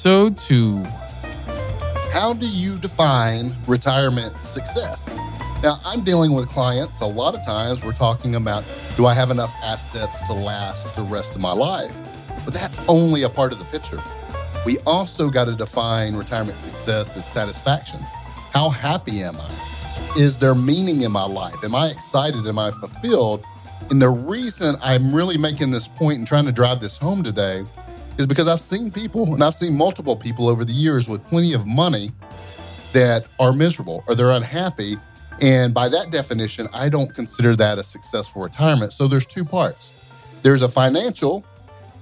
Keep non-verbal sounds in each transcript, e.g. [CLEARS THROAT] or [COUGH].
Episode 2 How do you define retirement success? Now, I'm dealing with clients. A lot of times we're talking about do I have enough assets to last the rest of my life? But that's only a part of the picture. We also got to define retirement success as satisfaction. How happy am I? Is there meaning in my life? Am I excited? Am I fulfilled? And the reason I'm really making this point and trying to drive this home today is because I've seen people, and I've seen multiple people over the years with plenty of money that are miserable or they're unhappy. And by that definition, I don't consider that a successful retirement. So there's two parts there's a financial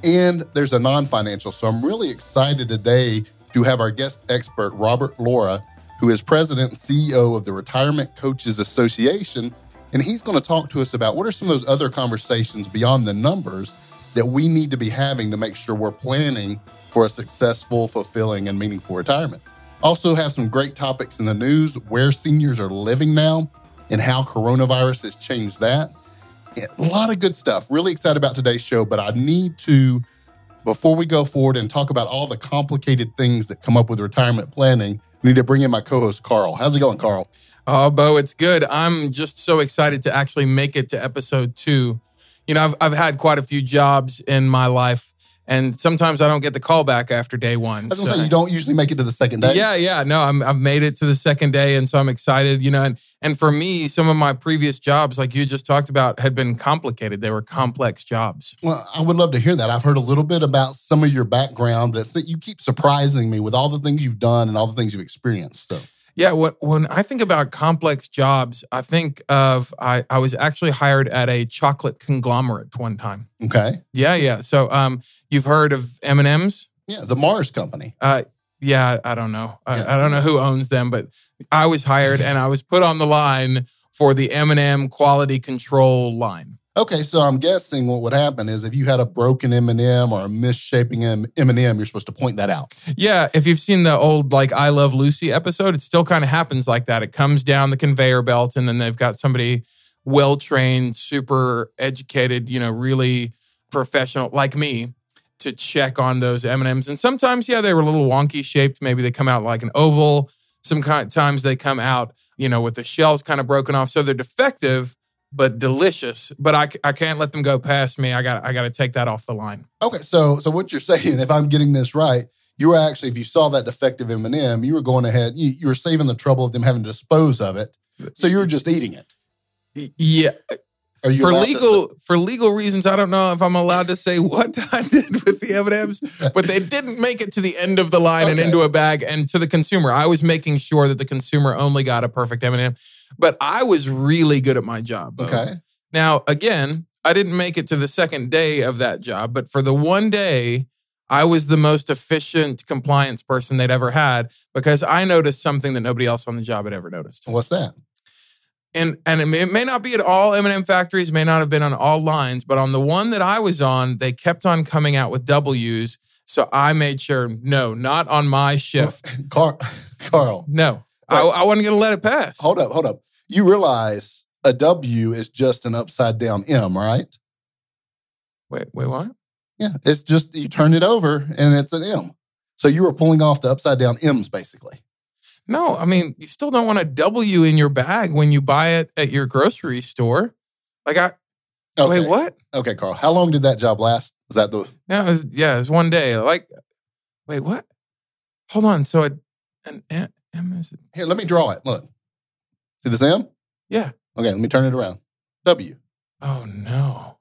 and there's a non financial. So I'm really excited today to have our guest expert, Robert Laura, who is president and CEO of the Retirement Coaches Association. And he's going to talk to us about what are some of those other conversations beyond the numbers that we need to be having to make sure we're planning for a successful, fulfilling, and meaningful retirement. Also, have some great topics in the news where seniors are living now and how coronavirus has changed that. A lot of good stuff. Really excited about today's show, but I need to, before we go forward and talk about all the complicated things that come up with retirement planning, I need to bring in my co host, Carl. How's it going, Carl? Oh, Bo, it's good. I'm just so excited to actually make it to episode two. You know, I've, I've had quite a few jobs in my life, and sometimes I don't get the call back after day one. I was gonna say you don't usually make it to the second day. Yeah, yeah. No, I'm, I've made it to the second day, and so I'm excited. You know, and and for me, some of my previous jobs, like you just talked about, had been complicated. They were complex jobs. Well, I would love to hear that. I've heard a little bit about some of your background. That you keep surprising me with all the things you've done and all the things you've experienced. So. Yeah, when I think about complex jobs, I think of I, I was actually hired at a chocolate conglomerate one time. Okay. Yeah, yeah. So um, you've heard of M and M's? Yeah, the Mars Company. Uh, yeah, I don't know. I, I don't know who owns them, but I was hired and I was put on the line for the M and M quality control line. Okay, so I'm guessing what would happen is if you had a broken M&M or a misshaping M&M, you're supposed to point that out. Yeah, if you've seen the old like I Love Lucy episode, it still kind of happens like that. It comes down the conveyor belt and then they've got somebody well trained, super educated, you know, really professional like me to check on those M&Ms. And sometimes yeah, they were a little wonky shaped, maybe they come out like an oval. Sometimes they come out, you know, with the shells kind of broken off so they're defective but delicious. But I, I can't let them go past me. I got I got to take that off the line. Okay, so so what you're [LAUGHS] saying, if I'm getting this right, you were actually, if you saw that defective M&M, you were going ahead, you, you were saving the trouble of them having to dispose of it. So you were just eating it. Yeah. for legal for legal reasons, I don't know if I'm allowed to say [LAUGHS] what I did with the M&Ms, [LAUGHS] but they didn't make it to the end of the line okay. and into a bag and to the consumer. I was making sure that the consumer only got a perfect M&M. But I was really good at my job. Bo. Okay. Now, again, I didn't make it to the second day of that job, but for the one day, I was the most efficient compliance person they'd ever had because I noticed something that nobody else on the job had ever noticed. What's that? And and it may, it may not be at all M&M factories, may not have been on all lines, but on the one that I was on, they kept on coming out with W's. So I made sure, no, not on my shift. [LAUGHS] Carl, Carl. No, I, I wasn't going to let it pass. Hold up, hold up. You realize a W is just an upside down M, right? Wait, wait, what? Yeah, it's just you turn it over and it's an M. So you were pulling off the upside down M's basically. No, I mean, you still don't want a W in your bag when you buy it at your grocery store. Like I okay. Wait, what? Okay, Carl. How long did that job last? Was that the Yeah, it was, yeah, it was one day. Like wait, what? Hold on. So a, an Is it? Here, let me draw it. Look. See this M? Yeah. Okay, let me turn it around. W. Oh no.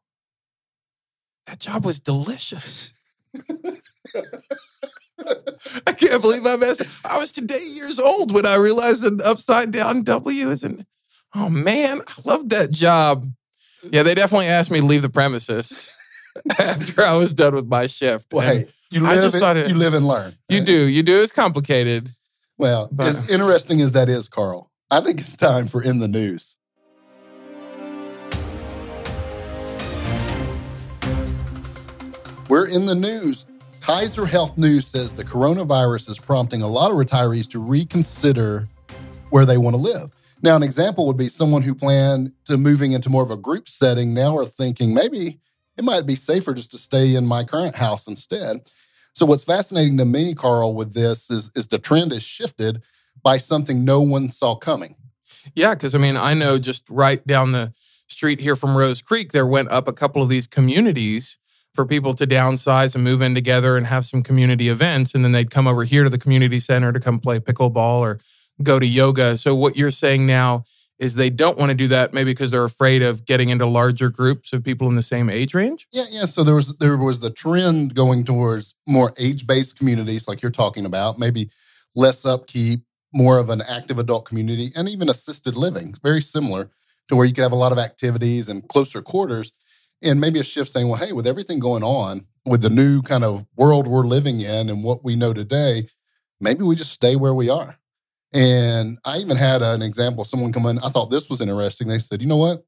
That job was delicious. [LAUGHS] I can't believe I messed. I was today years old when I realized an upside down W isn't. Oh man, I loved that job. Yeah, they definitely asked me to leave the premises [LAUGHS] after I was done with my shift. Well, hey, you live, and, you live and learn. You right? do, you do. It's complicated. Well, but, as interesting as that is, Carl, I think it's time for In the News. We're in the news. Kaiser Health News says the coronavirus is prompting a lot of retirees to reconsider where they want to live. Now, an example would be someone who planned to moving into more of a group setting now are thinking maybe it might be safer just to stay in my current house instead. So what's fascinating to me, Carl, with this is is the trend is shifted by something no one saw coming. Yeah, because I mean, I know just right down the street here from Rose Creek, there went up a couple of these communities for people to downsize and move in together and have some community events. And then they'd come over here to the community center to come play pickleball or go to yoga. So what you're saying now is they don't want to do that maybe because they're afraid of getting into larger groups of people in the same age range? Yeah yeah so there was there was the trend going towards more age-based communities like you're talking about maybe less upkeep more of an active adult community and even assisted living very similar to where you could have a lot of activities and closer quarters and maybe a shift saying well hey with everything going on with the new kind of world we're living in and what we know today maybe we just stay where we are and I even had an example someone come in. I thought this was interesting. They said, you know what?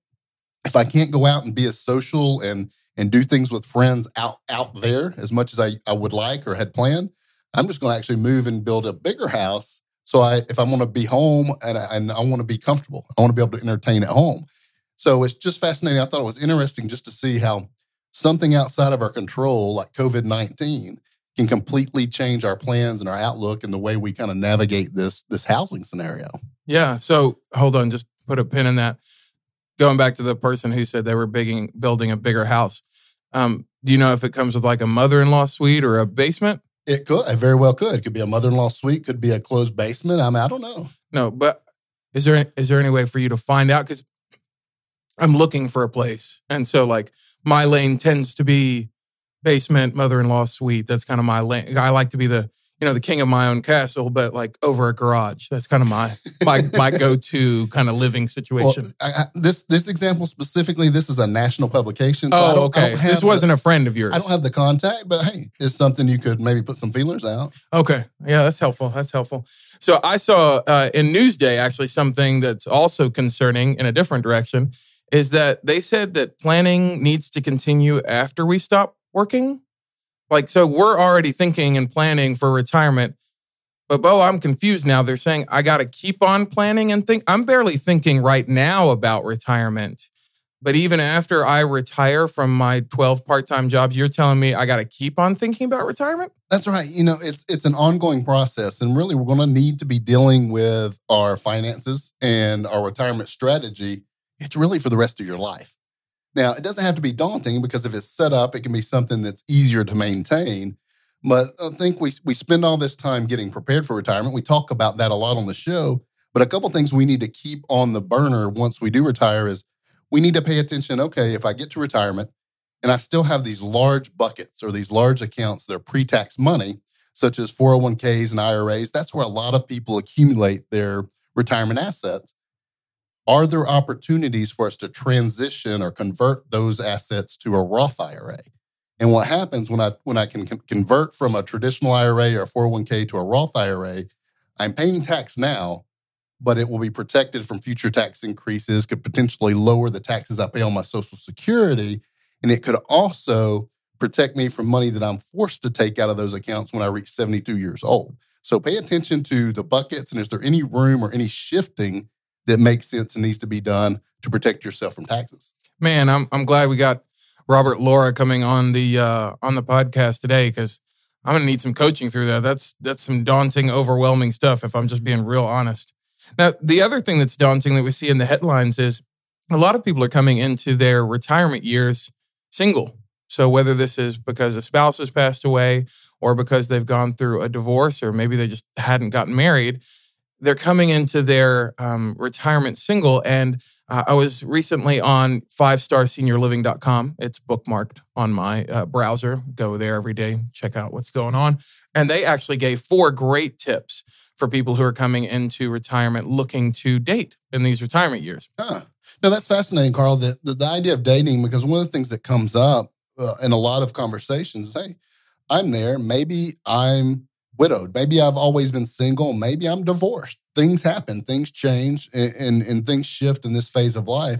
If I can't go out and be as social and and do things with friends out out there as much as I, I would like or had planned, I'm just going to actually move and build a bigger house. So I if I want to be home and I, and I want to be comfortable, I want to be able to entertain at home. So it's just fascinating. I thought it was interesting just to see how something outside of our control, like COVID 19, can completely change our plans and our outlook and the way we kind of navigate this this housing scenario. Yeah. So hold on, just put a pin in that. Going back to the person who said they were bigging, building a bigger house. Um, do you know if it comes with like a mother-in-law suite or a basement? It could. It very well could. It could be a mother-in-law suite. Could be a closed basement. I mean, I don't know. No, but is there is there any way for you to find out? Because I'm looking for a place, and so like my lane tends to be basement mother-in-law suite. That's kind of my lane. I like to be the you know the king of my own castle, but like over a garage. That's kind of my my my [LAUGHS] go-to kind of living situation. Well, I, I, this this example specifically, this is a national publication. So oh, okay. This wasn't the, a friend of yours. I don't have the contact, but hey, it's something you could maybe put some feelers out. Okay, yeah, that's helpful. That's helpful. So I saw uh, in Newsday actually something that's also concerning in a different direction is that they said that planning needs to continue after we stop working? Like, so we're already thinking and planning for retirement. But Bo, I'm confused now. They're saying I got to keep on planning and think. I'm barely thinking right now about retirement. But even after I retire from my 12 part-time jobs, you're telling me I got to keep on thinking about retirement? That's right. You know, it's it's an ongoing process and really we're going to need to be dealing with our finances and our retirement strategy. It's really for the rest of your life. Now, it doesn't have to be daunting because if it's set up, it can be something that's easier to maintain. But I think we, we spend all this time getting prepared for retirement. We talk about that a lot on the show. But a couple things we need to keep on the burner once we do retire is we need to pay attention. Okay, if I get to retirement and I still have these large buckets or these large accounts that are pre tax money, such as 401ks and IRAs, that's where a lot of people accumulate their retirement assets are there opportunities for us to transition or convert those assets to a Roth IRA? And what happens when I when I can convert from a traditional IRA or 401k to a Roth IRA, I'm paying tax now, but it will be protected from future tax increases, could potentially lower the taxes I pay on my Social Security, and it could also protect me from money that I'm forced to take out of those accounts when I reach 72 years old. So pay attention to the buckets and is there any room or any shifting that makes sense and needs to be done to protect yourself from taxes. Man, I'm I'm glad we got Robert Laura coming on the uh, on the podcast today because I'm gonna need some coaching through that. That's that's some daunting, overwhelming stuff. If I'm just being real honest. Now, the other thing that's daunting that we see in the headlines is a lot of people are coming into their retirement years single. So whether this is because a spouse has passed away or because they've gone through a divorce or maybe they just hadn't gotten married, they're coming into their um, retirement single. And uh, I was recently on 5starseniorliving.com. It's bookmarked on my uh, browser. Go there every day, check out what's going on. And they actually gave four great tips for people who are coming into retirement looking to date in these retirement years. Huh. No, that's fascinating, Carl. The, the, the, idea of dating, because one of the things that comes up uh, in a lot of conversations hey, I'm there. Maybe I'm widowed. Maybe I've always been single. Maybe I'm divorced. Things happen, things change, and, and, and, things shift in this phase of life.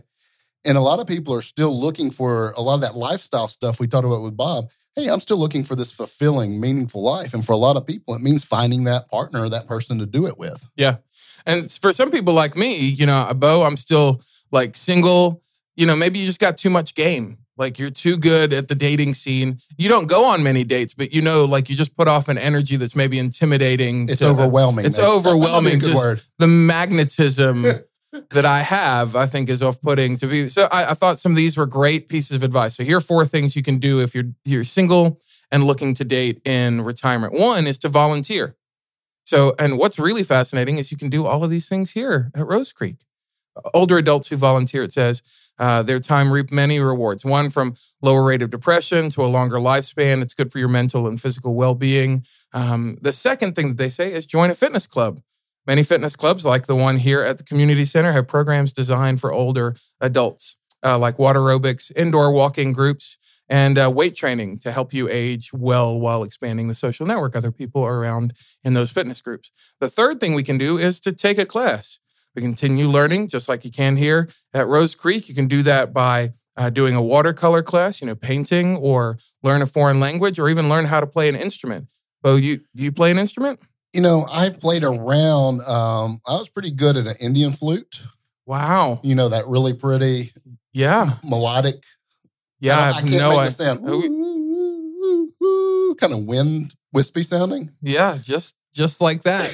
And a lot of people are still looking for a lot of that lifestyle stuff we talked about with Bob. Hey, I'm still looking for this fulfilling, meaningful life. And for a lot of people, it means finding that partner, that person to do it with. Yeah. And for some people like me, you know, Bo, I'm still like single. You know, maybe you just got too much game Like you're too good at the dating scene. You don't go on many dates, but you know, like you just put off an energy that's maybe intimidating. It's to- overwhelming. It's a overwhelming. Just word. the magnetism [LAUGHS] that I have, I think, is off-putting to be. So I, I thought some of these were great pieces of advice. So here are four things you can do if you're you're single and looking to date in retirement. One is to volunteer. So, and what's really fascinating is you can do all of these things here at Rose Creek. Older adults who volunteer, it says, uh, their time reap many rewards. One from lower rate of depression to a longer lifespan. It's good for your mental and physical well-being. Um, the second thing that they say is join a fitness club. Many fitness clubs, like the one here at the community center, have programs designed for older adults, uh, like water aerobics, indoor walking groups, and uh, weight training to help you age well while expanding the social network. Other people are around in those fitness groups. The third thing we can do is to take a class. We continue learning just like you can here at Rose Creek. You can do that by uh, doing a watercolor class, you know, painting, or learn a foreign language, or even learn how to play an instrument. Bo, you do you play an instrument? You know, I've played around. Um, I was pretty good at an Indian flute. Wow. You know, that really pretty Yeah. melodic. Yeah. I, I, can't no make idea. the sound. Who- Ooh, ooh, ooh, kind of wind wispy sounding. Yeah, just just like that.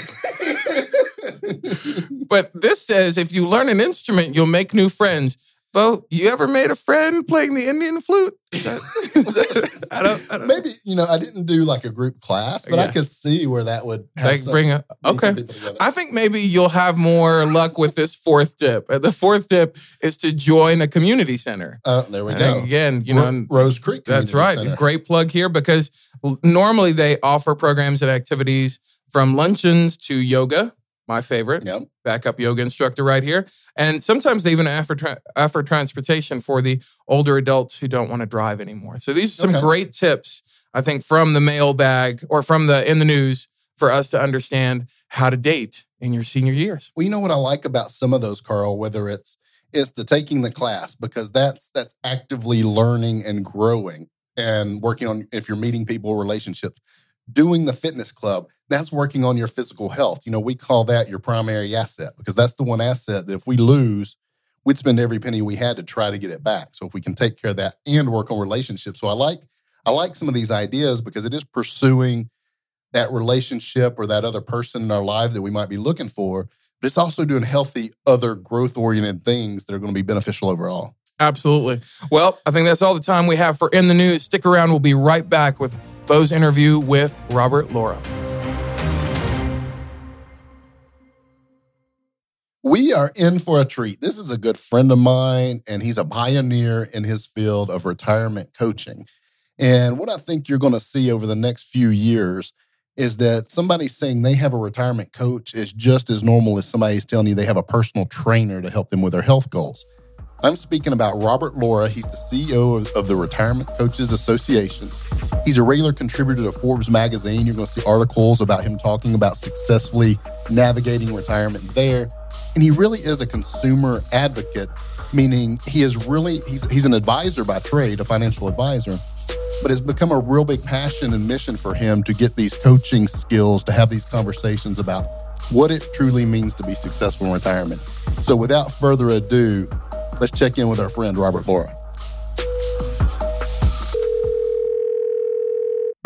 [LAUGHS] But this says if you learn an instrument, you'll make new friends. Bo, you ever made a friend playing the Indian flute? Is that, is that- I don't. I don't Maybe you know I didn't do like a group class, but I Yeah. could see where that would Like some- bring a okay. I think maybe you'll have more luck with this fourth tip. Uh, The fourth tip is to join a community center. Uh, there we And go. Again, you Ro- know, Rose Creek. That's right. Center. Great plug here because normally they offer programs and activities from luncheons to yoga, my favorite, Yep. Backup yoga instructor right here. And sometimes they even offer, tra- offer transportation for the older adults who don't want to drive anymore. So these are some Okay. great tips, I think, from the mailbag or from the in the news for us to understand how to date in your senior years. Well, you know what I like about some of those, Carl, whether it's it's the taking the class because that's that's actively learning and growing and working on if you're meeting people, relationships. Doing the fitness club, that's working on your physical health. You know, we call that your primary asset because that's the one asset that if we lose, we'd spend every penny we had to try to get it back. So if we can take care of that and work on relationships. So I like I like some of these ideas because it is pursuing that relationship or that other person in our life that we might be looking for but it's also doing healthy other growth oriented things that are going to be beneficial overall. Absolutely. Well, I think that's all the time we have for In the News. Stick around. We'll be right back with Bo's interview with Robert Laura. We are in for a treat. This is a good friend of mine, and he's a pioneer in his field of retirement coaching. And what I think you're going to see over the next few years is that somebody saying they have a retirement coach is just as normal as somebody's telling you they have a personal trainer to help them with their health goals. I'm speaking about Robert Laura. He's the CEO of, of the Retirement Coaches Association. He's a regular contributor to Forbes magazine. You're going to see articles about him talking about successfully navigating retirement there. And he really is a consumer advocate, meaning he is really he's he's an advisor by trade, a financial advisor, but it's become a real big passion and mission for him to get these coaching skills to have these conversations about what it truly means to be successful in retirement. So without further ado, let's check in with our friend Robert Laura.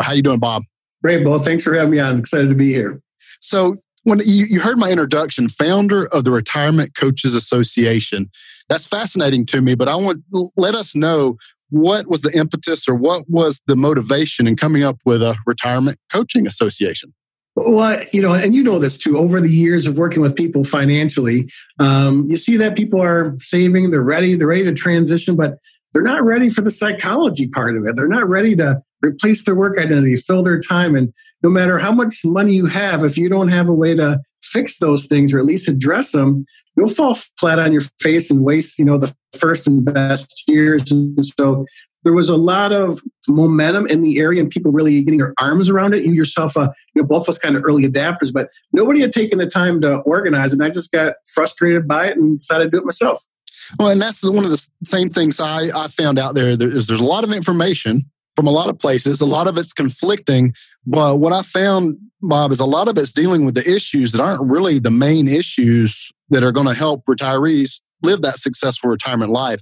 How you doing, Bob? Great, Bo. Thanks for having me on. Excited to be here. So when you, you heard my introduction, founder of the Retirement Coaches Association, that's fascinating to me. But I want let us know what was the impetus or what was the motivation in coming up with a retirement coaching association. Well, you know, and you know this too. Over the years of working with people financially, um, you see that people are saving, they're ready, they're ready to transition, but they're not ready for the psychology part of it. They're not ready to replace their work identity, fill their time. And no matter how much money you have, if you don't have a way to fix those things or at least address them, you'll fall flat on your face and waste, you know, the first and best years. And so there was a lot of momentum in the area and people really getting their arms around it. You yourself, uh, you know, both of us kind of early adapters, but nobody had taken the time to organize. And I just got frustrated by it and decided to do it myself. Well, and that's one of the same things I, I found out there. There is there's a lot of information from a lot of places. A lot of it's conflicting. But what I found, Bob, is a lot of it's dealing with the issues that aren't really the main issues that are going to help retirees live that successful retirement life.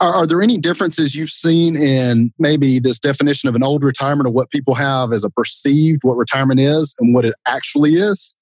Are, are, there any differences you've seen in maybe this definition of an old retirement or what people have as a perceived what retirement is and what it actually is?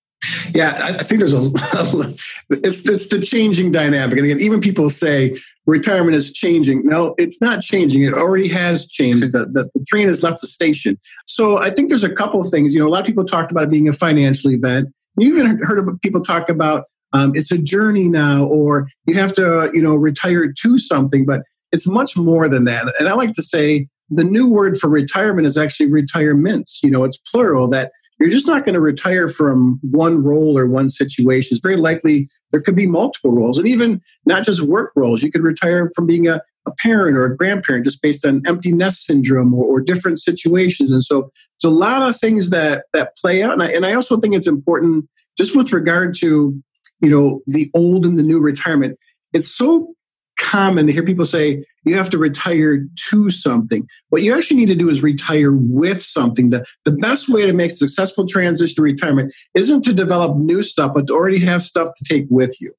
Yeah, I think there's a [LAUGHS] it's it's the changing dynamic. And again, even people say retirement is changing. No, it's not changing. It already has changed. The, the, train has left the station. So I think there's a couple of things. You know, a lot of people talked about it being a financial event. You even heard people talk about um, it's a journey now, or you have to, you know, retire to something. But it's much more than that. And I like to say the new word for retirement is actually retirements. You know, it's plural. That you're just not going to retire from one role or one situation. It's very likely there could be multiple roles, and even not just work roles. You could retire from being a, a parent or a grandparent just based on empty nest syndrome or, or different situations. And so, there's a lot of things that that play out. And I, and I also think it's important just with regard to you know the old and the new retirement. It's so common to hear people say you have to retire to something. What you actually need to do is retire with something. The, the best way to make successful transition to retirement isn't to develop new stuff, but to already have stuff to take with you.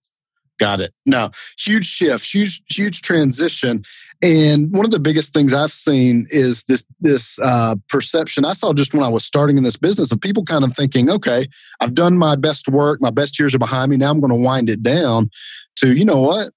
Got it. Now, huge shift, huge, huge transition. And one of the biggest things I've seen is this this uh, perception. I saw just when I was starting in this business of people kind of thinking, okay, I've done my best work, my best years are behind me. Now I'm going to wind it down to, you know what?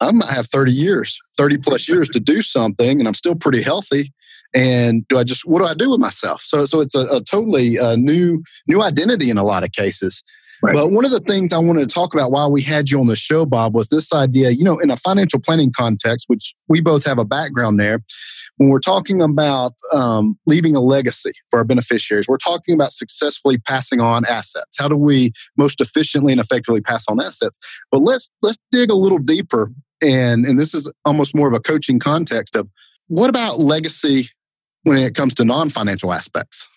I might have 30 years, 30 plus years to do something, and I'm still pretty healthy. And do I just what do I do with myself? So, so it's a, a totally uh, new new identity in a lot of cases. Right. But one of the things I wanted to talk about while we had you on the show, Bob, was this idea. You know, in a financial planning context, which we both have a background there, when we're talking about um, leaving a legacy for our beneficiaries, we're talking about successfully passing on assets. How do we most efficiently and effectively pass on assets? But let's let's dig a little deeper and and this is almost more of a coaching context of what about legacy when it comes to non-financial aspects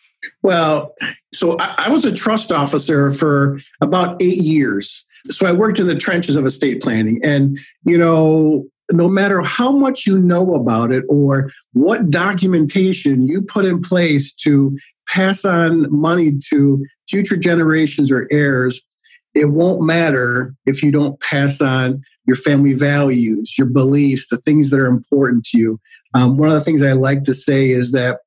well so I, I was a trust officer for about eight years so i worked in the trenches of estate planning and you know no matter how much you know about it or what documentation you put in place to pass on money to future generations or heirs it won't matter if you don't pass on your family values, your beliefs, the things that are important to you. Um, one of the things I like to say is that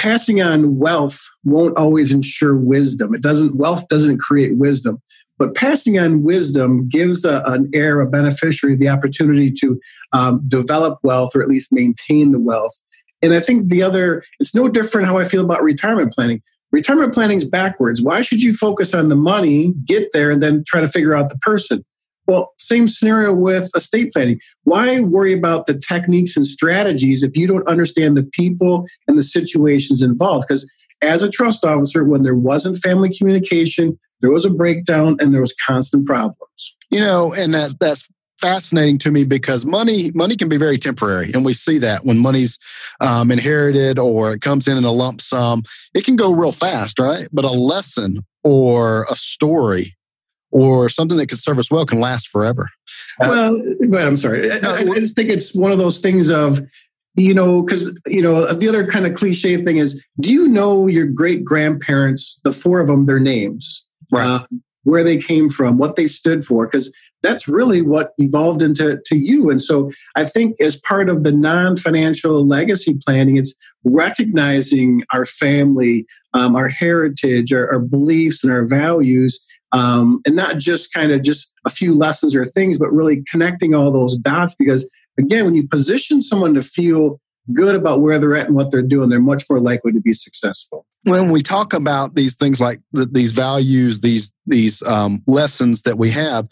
passing on wealth won't always ensure wisdom. It doesn't, wealth doesn't create wisdom. But passing on wisdom gives a, an heir, a beneficiary, the opportunity to um, develop wealth or at least maintain the wealth. And I think the other, it's no different how I feel about retirement planning. Retirement planning is backwards. Why should you focus on the money, get there, and then try to figure out the person? Well, same scenario with estate planning. Why worry about the techniques and strategies if you don't understand the people and the situations involved? Because as a trust officer, when there wasn't family communication, there was a breakdown and there was constant problems. You know, and that that's fascinating to me because money money can be very temporary and we see that when money's um, inherited or it comes in in a lump sum it can go real fast right but a lesson or a story or something that could serve us well can last forever. Uh, well, but I'm sorry. I, I, just think it's one of those things of, you know, because, you know, the other kind of cliche thing is do you know your great grandparents, the four of them, their names? Right. Uh, where they came from, what they stood for, because that's really what evolved into to you. And so I think as part of the non-financial legacy planning, it's recognizing our family, um, our heritage, our, our beliefs and our values, um, and not just kind of just a few lessons or things, but really connecting all those dots. Because again, when you position someone to feel good about where they're at and what they're doing, they're much more likely to be successful. When we talk about these things like the, these values, these these um, lessons that we have,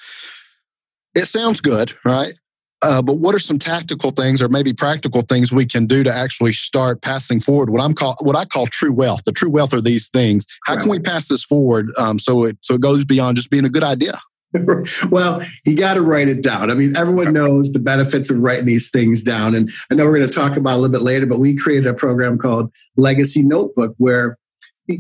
it sounds good, right? Uh, but what are some tactical things or maybe practical things we can do to actually start passing forward what I'm call what I call true wealth? The true wealth are these things. How right. can we pass this forward um, so it so it goes beyond just being a good idea? [LAUGHS] well, you got to write it down. I mean, everyone knows the benefits of writing these things down, and I know we're going to talk about a little bit later. But we created a program called Legacy Notebook where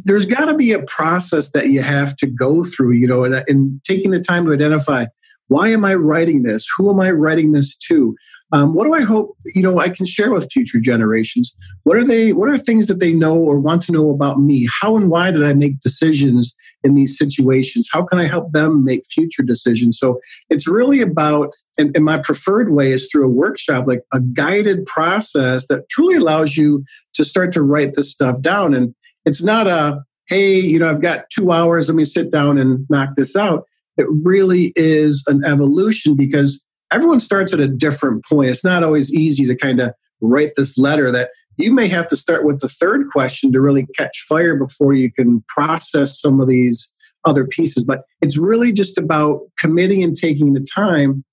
there's got to be a process that you have to go through, you know, and, and taking the time to identify Why am I writing this? Who am I writing this to? Um, what do I hope you know I can share with future generations? What are they? What are things that they know or want to know about me? How and why did I make decisions in these situations? How can I help them make future decisions? So it's really about, and, and my preferred way is through a workshop, like a guided process that truly allows you to start to write this stuff down. And it's not a hey, you know, I've got two hours. Let me sit down and knock this out. It really is an evolution because everyone starts at a different point. It's not always easy to kind of write this letter that you may have to start with the third question to really catch fire before you can process some of these other pieces. But it's really just about committing and taking the time.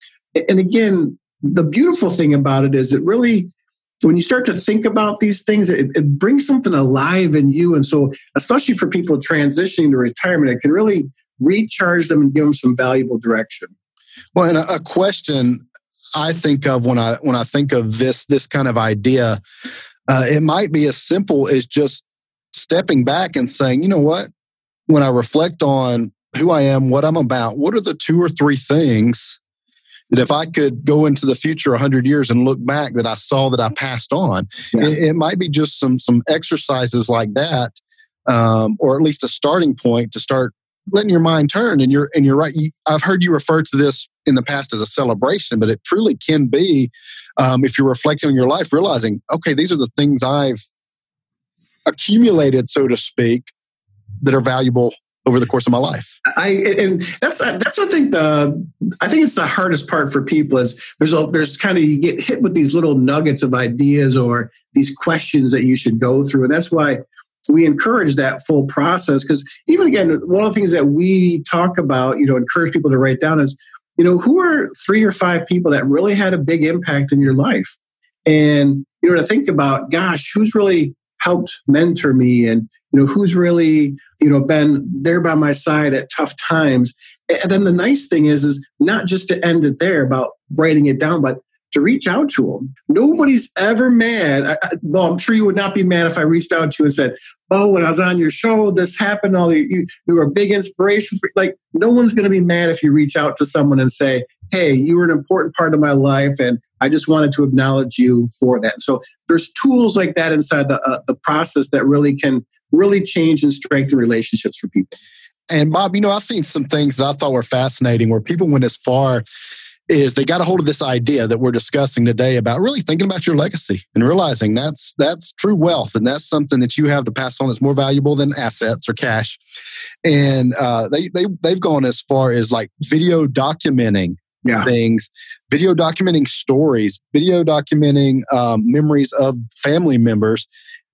And again, the beautiful thing about it is it really, when you start to think about these things, it, it brings something alive in you. And so, especially for people transitioning to retirement, it can really recharge them and give them some valuable direction. Well, and a, a question I think of when I when I think of this this kind of idea, uh, it might be as simple as just stepping back and saying, you know what, when I reflect on who I am, what I'm about, what are the two or three things that if I could go into the future 100 years and look back that I saw that I passed on, yeah. it, it, might be just some some exercises like that, um, or at least a starting point to start letting your mind turn and you're and you're right i've heard you refer to this in the past as a celebration but it truly can be um, if you're reflecting on your life realizing okay these are the things i've accumulated so to speak that are valuable over the course of my life. I and that's that's I think the I think it's the hardest part for people is there's a there's kind of you get hit with these little nuggets of ideas or these questions that you should go through, and that's why we encourage that full process because even again one of the things that we talk about you know encourage people to write down is you know who are three or five people that really had a big impact in your life? And you know to think about gosh who's really helped mentor me and you know who's really you know been there by my side at tough times? And then the nice thing is is not just to end it there about writing it down but to reach out to them. Nobody's ever mad. I, well, I'm sure you would not be mad if I reached out to you and said, "Oh, when I was on your show, this happened. All you, you, you were a big inspiration for." Like, no one's going to be mad if you reach out to someone and say, "Hey, you were an important part of my life, and I just wanted to acknowledge you for that." So there's tools like that inside the uh, the process that really can really change and strengthen relationships for people. And Bob, you know, I've seen some things that I thought were fascinating where people went as far is they got a hold of this idea that we're discussing today about really thinking about your legacy and realizing that's that's true wealth and that's something that you have to pass on that's more valuable than assets or cash and uh, they, they they've gone as far as like video documenting yeah. things video documenting stories video documenting um, memories of family members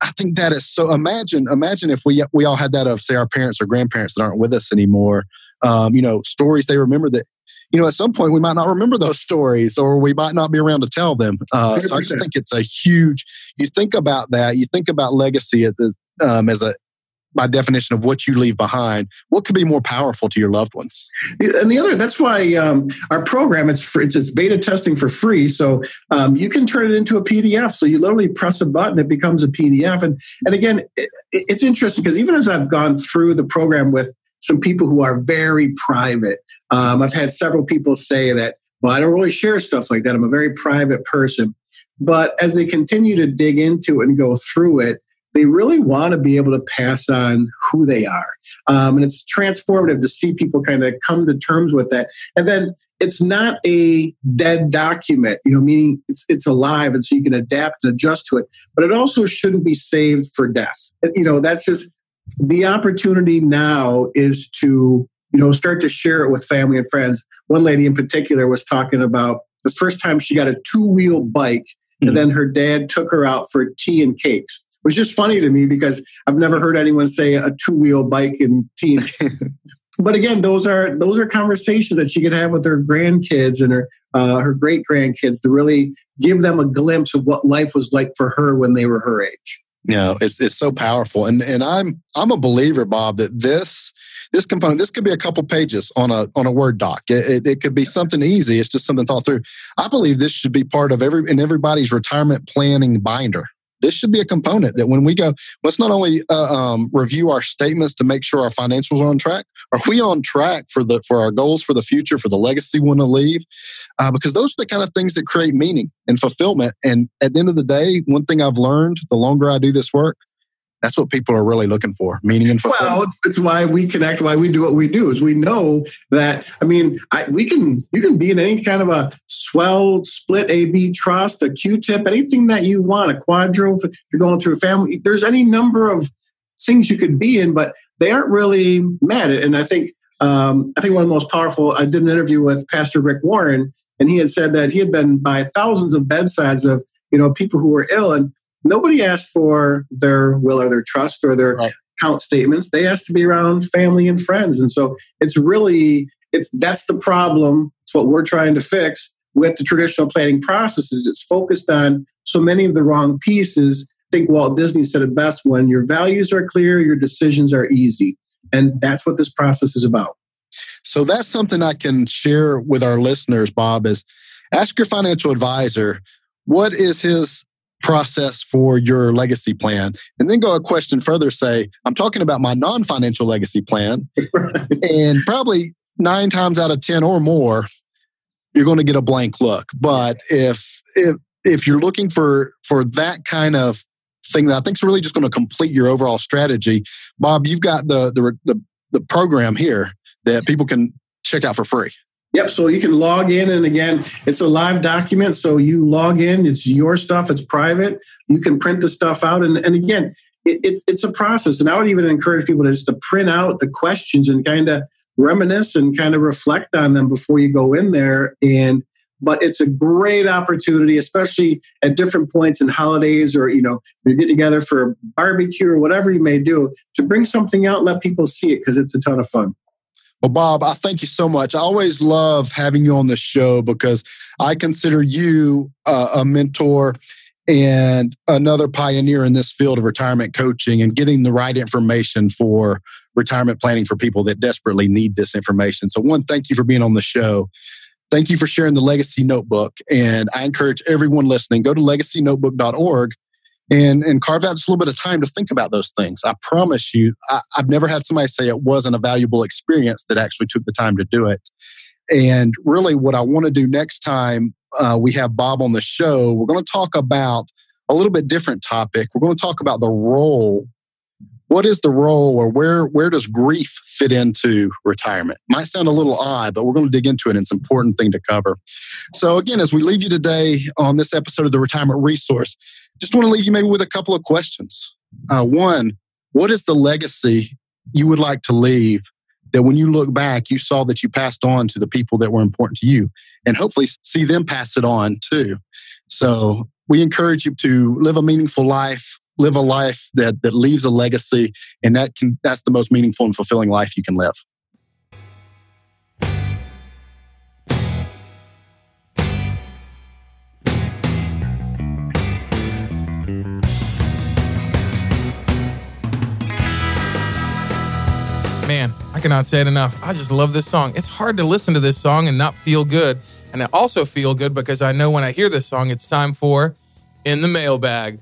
I think that is so. Imagine, imagine if we we all had that of say our parents or grandparents that aren't with us anymore. Um, you know, stories they remember that you know, at some point we might not remember those stories or we might not be around to tell them. Uh, so I just think it's a huge, you think about that, you think about legacy as a, um, as a, by definition of what you leave behind, what could be more powerful to your loved ones? And the other, that's why um, our program it's free, it's beta testing for free, so um, you can turn it into a PDF. So you literally press a button, it becomes a PDF. And and again, it, it's interesting because even as I've gone through the program with some people who are very private, um, I've had several people say that, well, I don't really share stuff like that. I'm a very private person. But as they continue to dig into it and go through it, they really want to be able to pass on who they are. Um, and it's transformative to see people kind of come to terms with that. And then it's not a dead document, you know, meaning it's, it's alive and so you can adapt and adjust to it, but it also shouldn't be saved for death. You know, that's just the opportunity now is to you know, start to share it with family and friends. One lady in particular was talking about the first time she got a two wheel bike, mm-hmm. and hmm. then her dad took her out for tea and cakes. It was just funny to me because I've never heard anyone say a two wheel bike and tea. And [LAUGHS] but again, those are those are conversations that she could have with her grandkids and her uh, her great grandkids to really give them a glimpse of what life was like for her when they were her age you know it's it's so powerful. And and i'm i'm a believer bob that this this component this could be a couple pages on a on a word doc. It, it, it, could be something easy. It's just something thought through. I believe this should be part of every in everybody's retirement planning binder this should be a component that when we go, let's not only uh, um, review our statements to make sure our financials are on track. Are we on track for the for our goals for the future, for the legacy we want to leave? Uh, because those are the kind of things that create meaning and fulfillment. And at the end of the day, one thing I've learned the longer I do this work, that's what people are really looking for meaning and fulfillment. well it's why we connect why we do what we do is we know that i mean I, we can you can be in any kind of a swell split ab trust a QTIP anything that you want a QDRO if you're going through a family there's any number of things you could be in but they aren't really met and i think um, i think one of the most powerful i did an interview with pastor rick warren and he had said that he had been by thousands of bedsides of you know people who were ill and nobody asked for their will or their trust or their right. account statements. They asked to be around family and friends. And so it's really it's that's the problem. It's what we're trying to fix with the traditional planning processes. It's focused on so many of the wrong pieces. I think Walt Disney said it best when your values are clear, your decisions are easy. And that's what this process is about. So that's something I can share with our listeners, Bob, is ask your financial advisor what is his process for your legacy plan. And then go a question further say i'm talking about my non-financial legacy plan. [LAUGHS] And probably nine times out of ten or more you're going to get a blank look. But if if if you're looking for for that kind of thing that i think is really just going to complete your overall strategy bob you've got the the the, the program here that people can check out for free Yep. So you can log in, and again, it's a live document. So you log in, it's your stuff, it's private. You can print the stuff out. And, and again, it, it, it's a process. And I would even encourage people to just to print out the questions and kind of reminisce and kind of reflect on them before you go in there. And but it's a great opportunity, especially at different points in holidays or you know you get together for a barbecue or whatever you may do, to bring something out, let people see it because it's a ton of fun. Well, Bob, I thank you so much. I always love having you on the show because I consider you uh, a mentor and another pioneer in this field of retirement coaching and getting the right information for retirement planning for people that desperately need this information. So, one, thank you for being on the show. Thank you for sharing the Legacy Notebook. And I encourage everyone listening, go to legacynotebook.org and and carve out just a little bit of time to think about those things. I promise you, I, I've never had somebody say it wasn't a valuable experience that actually took the time to do it. And really, what I want to do next time uh, we have Bob on the show, we're going to talk about a little bit different topic. We're going to talk about the role. What is the role, or where where does grief fit into retirement? Might sound a little odd, but we're going to dig into it. It's an important thing to cover. So again, as we leave you today on this episode of the Retirement Resource, just want to leave you maybe with a couple of questions. Uh, one, what is the legacy you would like to leave that when you look back, you saw that you passed on to the people that were important to you and hopefully see them pass it on too. So we encourage you to live a meaningful life, live a life that, that leaves a legacy, and that can, that's the most meaningful and fulfilling life you can live. Man, I cannot say it enough. I just love this song. It's hard to listen to this song and not feel good. And I also feel good because I know when I hear this song, it's time for In the Mailbag.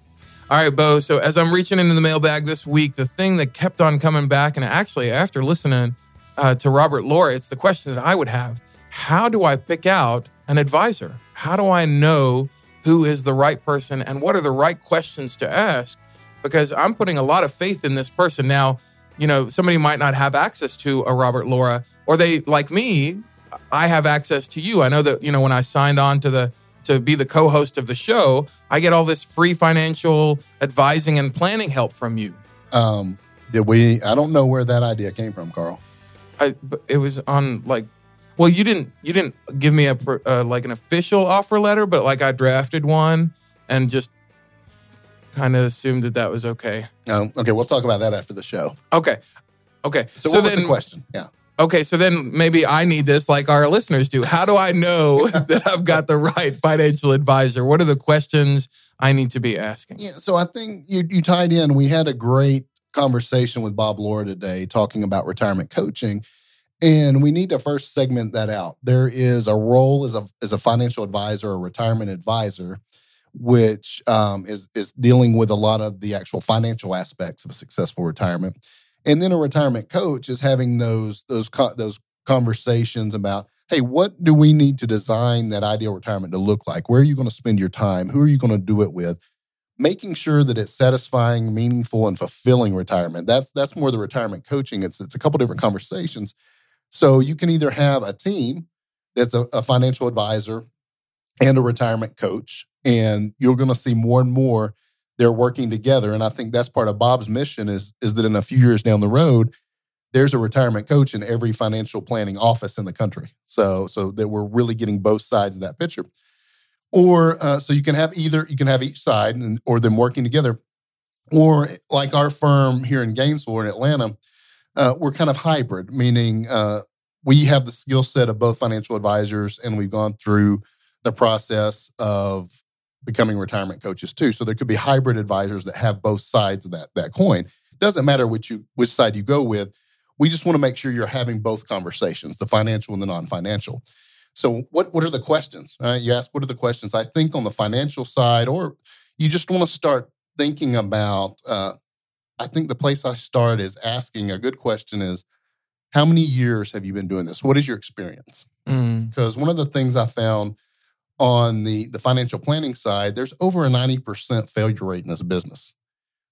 All right, Bo. So as I'm reaching into the mailbag this week, the thing that kept on coming back, and actually after listening uh, to Robert Laura, it's the question that I would have How do I pick out an advisor? How do I know who is the right person and what are the right questions to ask? Because I'm putting a lot of faith in this person. Now, you know, somebody might not have access to a Robert Laura, or they, like me, I have access to you. I know that, you know, when I signed on to the, to be the co-host of the show, I get all this free financial advising and planning help from you. Um, did we? I don't know where that idea came from, Carl. I, it was on like, well, you didn't, you didn't give me a uh, like an official offer letter, but like I drafted one and just kind of assumed that that was okay. Um, okay, we'll talk about that after the show. Okay. Okay. So, so then, the question? Yeah. Okay, so then maybe I need this like our listeners do. How do I know [LAUGHS] that I've got the right financial advisor? What are the questions I need to be asking? Yeah, so I think you, you tied in. We had a great conversation with Bob Laura today talking about retirement coaching. And we need to first segment that out. There is a role as a, as a financial advisor or retirement advisor which um, is is dealing with a lot of the actual financial aspects of a successful retirement. And then a retirement coach is having those those those conversations about, hey, what do we need to design that ideal retirement to look like? Where are you going to spend your time? Who are you going to do it with? Making sure that it's satisfying, meaningful, and fulfilling retirement. That's that's more the retirement coaching. It's it's a couple different conversations. So you can either have a team that's a, a financial advisor and a retirement coach, and you're going to see more and more they're working together. And I think that's part of Bob's mission is is that in a few years down the road, there's a retirement coach in every financial planning office in the country. So so that we're really getting both sides of that picture. Or uh, so you can have either you can have each side and or them working together, or like our firm here in Gainesville in Atlanta, uh, we're kind of hybrid, meaning uh, we have the skill set of both financial advisors and we've gone through the process of becoming retirement coaches too. So there could be hybrid advisors that have both sides of that that coin. Doesn't matter which you which side you go with. We just want to make sure you're having both conversations, the financial and the non-financial. So what what are the questions? Uh, you ask what are the questions? I think on the financial side, or you just want to start thinking about. Uh, I think the place I start is asking a good question is, how many years have you been doing this? What is your experience? Mm. Because one of the things I found on the the financial planning side, there's over a 90% failure rate in this business.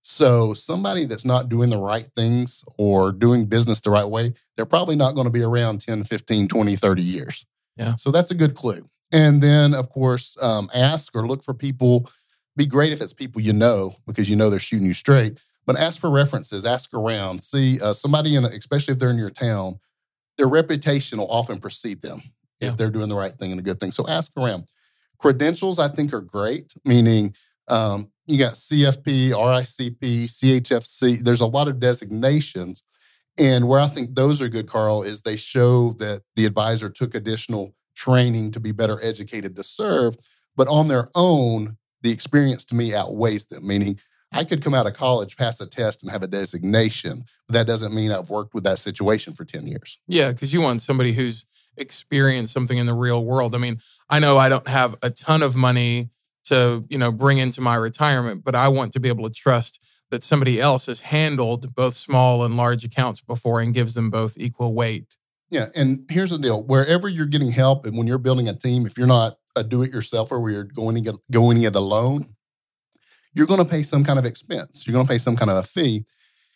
So somebody that's not doing the right things or doing business the right way, they're probably not going to be around 10, 15, 20, 30 years. Yeah. So that's a good clue. And then, of course, um, ask or look for people. Be great if it's people you know because you know they're shooting you straight. But ask for references, ask around, see uh, somebody in, a, especially if they're in your town, their reputation will often precede them Yeah. if they're doing the right thing and a good thing. So ask around. Credentials, I think, are great, meaning um, you got CFP, RICP, CHFC. There's a lot of designations. And where I think those are good, Carl, is they show that the advisor took additional training to be better educated to serve. But on their own, the experience to me outweighs them, meaning I could come out of college, pass a test, and have a designation. But that doesn't mean I've worked with that situation for 10 years. Yeah, because you want somebody who's experienced something in the real world. I mean, I know I don't have a ton of money to, you know, bring into my retirement, but I want to be able to trust that somebody else has handled both small and large accounts before and gives them both equal weight. Yeah. And here's the deal wherever you're getting help and when you're building a team, if you're not a do it yourselfer where you're going to get going it alone, you're going to pay some kind of expense. You're going to pay some kind of a fee.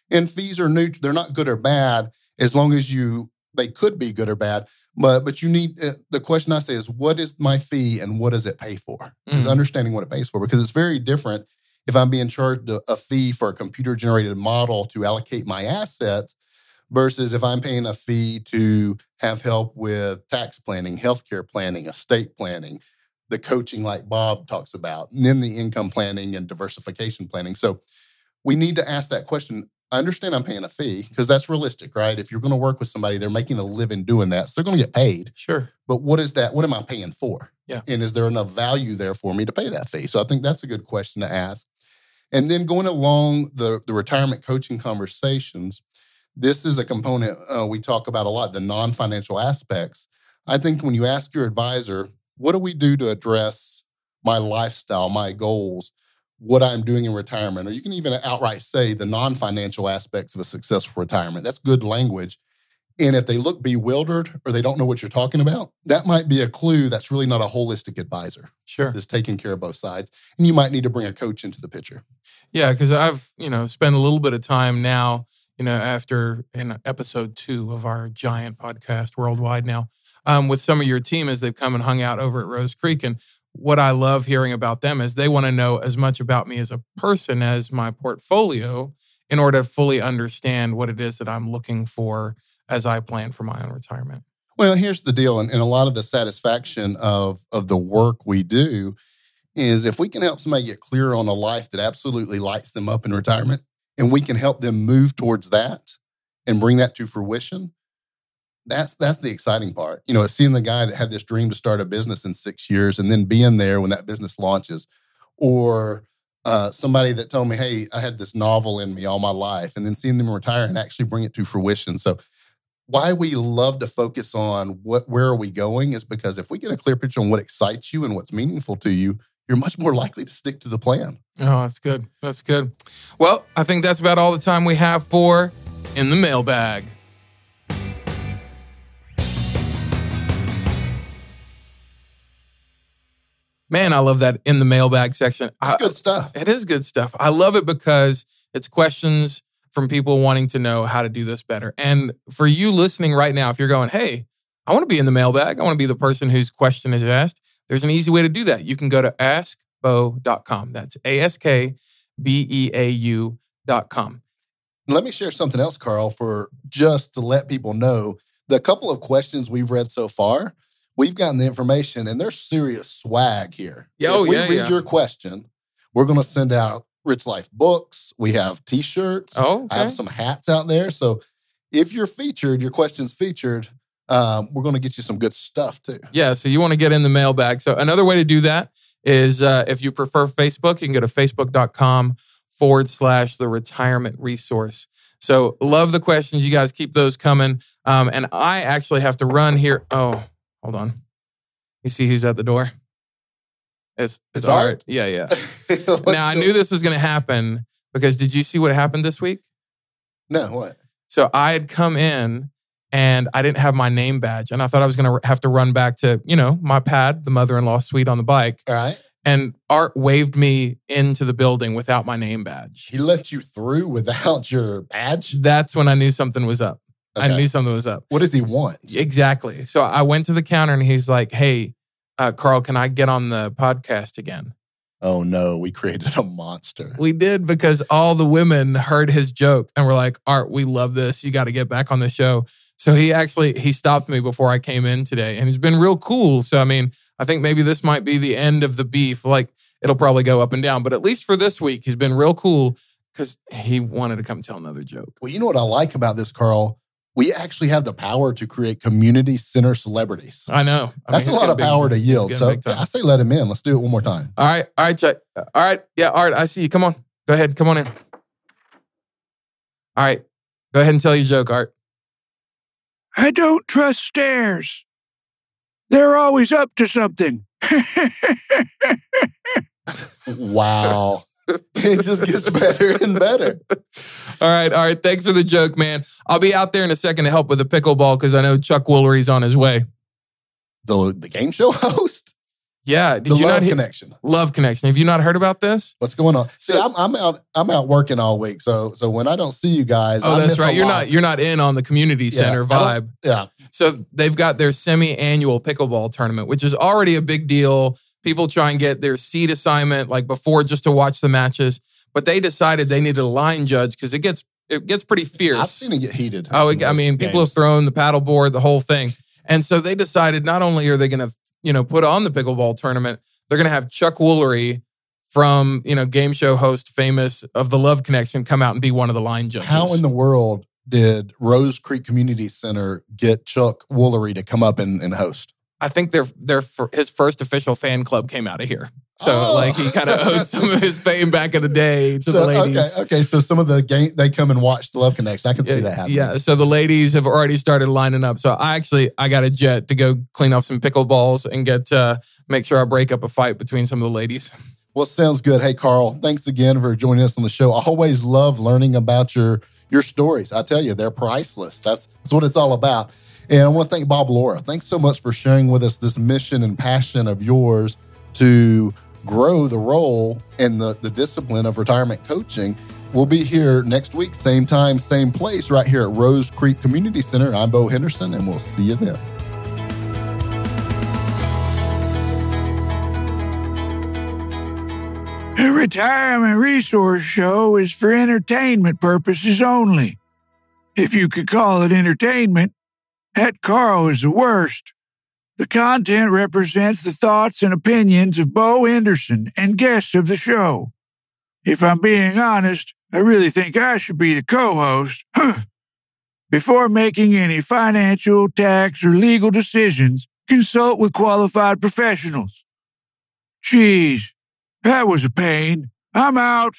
And fees are neutral, they're not good or bad as long as you they could be good or bad. But but you need uh, the question I say is what is my fee and what does it pay for? Is Mhm. understanding what it pays for because it's very different if I'm being charged a, a fee for a computer generated model to allocate my assets versus if I'm paying a fee to have help with tax planning, healthcare planning, estate planning, the coaching like Bob talks about, and then the income planning and diversification planning. So we need to ask that question. I understand I'm paying a fee because that's realistic, right? If you're going to work with somebody, they're making a living doing that. So they're going to get paid. Sure. But what is that? What am I paying for? Yeah. And is there enough value there for me to pay that fee? So I think that's a good question to ask. And then going along the, the retirement coaching conversations, this is a component uh, we talk about a lot the non financial aspects. I think when you ask your advisor, what do we do to address my lifestyle, my goals, what I'm doing in retirement, or you can even outright say the non financial aspects of a successful retirement. That's good language. And if they look bewildered or they don't know what you're talking about, that might be a clue that's really not a holistic advisor Sure. that's taking care of both sides. And you might need to bring a coach into the picture. Yeah, because I've you know spent a little bit of time now, you know, after in episode two of our giant podcast worldwide now, um, with some of your team as they've come and hung out over at Rose Creek, and what I love hearing about them is they want to know as much about me as a person as my portfolio in order to fully understand what it is that I'm looking for as I plan for my own retirement. Well, here's the deal, and, and a lot of the satisfaction of of the work we do is if we can help somebody get clear on a life that absolutely lights them up in retirement, and we can help them move towards that and bring that to fruition. That's that's the exciting part. You know, seeing the guy that had this dream to start a business in six years and then being there when that business launches, or uh, somebody that told me, "Hey, I had this novel in me all my life," and then seeing them retire and actually bring it to fruition. So why we love to focus on what where are we going is because if we get a clear picture on what excites you and what's meaningful to you, you're much more likely to stick to the plan. Oh, that's good. That's good. Well, I think that's about all the time we have for In the Mailbag. Man, I love that in the mailbag section. It's I- good stuff. It is good stuff. I love it because it's questions from people wanting to know how to do this better. And for you listening right now, if you're going, hey, I want to be in the mailbag, I want to be the person whose question is asked, there's an easy way to do that. You can go to askbeau.com. That's A S K B E A U.com. Let me share something else, Carl, for just to let people know the couple of questions we've read so far. We've gotten the information, and there's serious swag here. Yeah, if oh, we yeah, read yeah. your question, we're going to send out Rich Life books. We have T-shirts. Oh, I have some hats out there. So if you're featured, your question's featured. Um, we're going to get you some good stuff too. Yeah, so you want to get in the mailbag. So another way to do that is uh, if you prefer Facebook, you can go to facebook.com forward slash the retirement resource. So love the questions. You guys keep those coming. Um, and I actually have to run here. Oh, hold on. You see who's at the door? It's, it's, It's Art. Art? Yeah, yeah. [LAUGHS] Now I knew this was going to happen because did you see what happened this week? No, what? So I had come in and I didn't have my name badge. And I thought I was going to have to run back to, you know, my pad, the mother in law suite on the bike. All right. And Art waved me into the building without my name badge. He let you through without your badge. That's when I knew something was up. I Okay. knew something was up. What does he want? Exactly. So I went to the counter and he's like, hey, uh, Carl, can I get on the podcast again? Oh no, we created a monster. We did because all the women heard his joke and were like, Art, we love this. You got to get back on the show. So he actually he stopped me before I came in today and he's been real cool. So I mean, I think maybe this might be the end of the beef. Like it'll probably go up and down, but at least for this week, he's been real cool because he wanted to come tell another joke. Well, you know what I like about this, Carl? We actually have the power to create community center celebrities. I know. I That's mean, a lot of getting power big- to yield. So. I say let him in. Let's do it one more time. All right, all right, Chuck. All right, yeah, Art, I see you. Come on, go ahead, come on in. All right, go ahead and tell your joke, Art. I don't trust stairs. They're always up to something. [LAUGHS] Wow. it just gets better and better. [LAUGHS] All right, all right. Thanks for the joke, man. I'll be out there in a second to help with the pickleball because I know Chuck Woolery's on his way. The, the game show [LAUGHS] host, Yeah, did the you love not hear? connection. Love Connection. Have you not heard about this? What's going on? See, So- I'm, I'm out. I'm out working all week. So so when I don't see you guys, Oh, I that's right. You're lot. not. You're not in on the community center don't- vibe. Yeah. So they've got their semi-annual pickleball tournament, which is already a big deal. People try and get their seat assignment like before just to watch the matches, but they decided they needed a line judge because it gets it gets pretty fierce. I've seen it get heated. Oh, I mean, people have thrown the paddleboard, the whole thing. And so they decided not only are they going to, you know, put on the pickleball tournament, they're going to have Chuck Woolery from, you know, game show host famous of the Love Connection come out and be one of the line judges. How in the world did Rose Creek Community Center get Chuck Woolery to come up and, and host? I think their their his first official fan club came out of here. So Oh. like he kind of owes some of his fame back in the day to the ladies. okay, okay. So some of the game they come and watch the Love Connection. I can see that happening. Yeah, so the ladies have already started lining up. So I actually I got a jet to go clean off some pickleballs and get uh make sure I break up a fight between some of the ladies. Well, sounds good. Hey, Carl, thanks again for joining us on the show. I always love learning about your your stories. I tell you, they're priceless. That's that's what it's all about. And I want to thank Bob Laura. Thanks so much for sharing with us this mission and passion of yours to grow the role and the, the discipline of retirement coaching. We'll be here next week, same time, same place, right here at Rose Creek Community Center. I'm Beau Henderson, and we'll see you then. A retirement resource show is for entertainment purposes only. If you could call it entertainment, that Carl is the worst. The content represents the thoughts and opinions of Beau Henderson and guests of the show. If I'm being honest, I really think I should be the co-host. [CLEARS THROAT] Before making any financial, tax, or legal decisions, consult with qualified professionals. Geez, that was a pain. I'm out.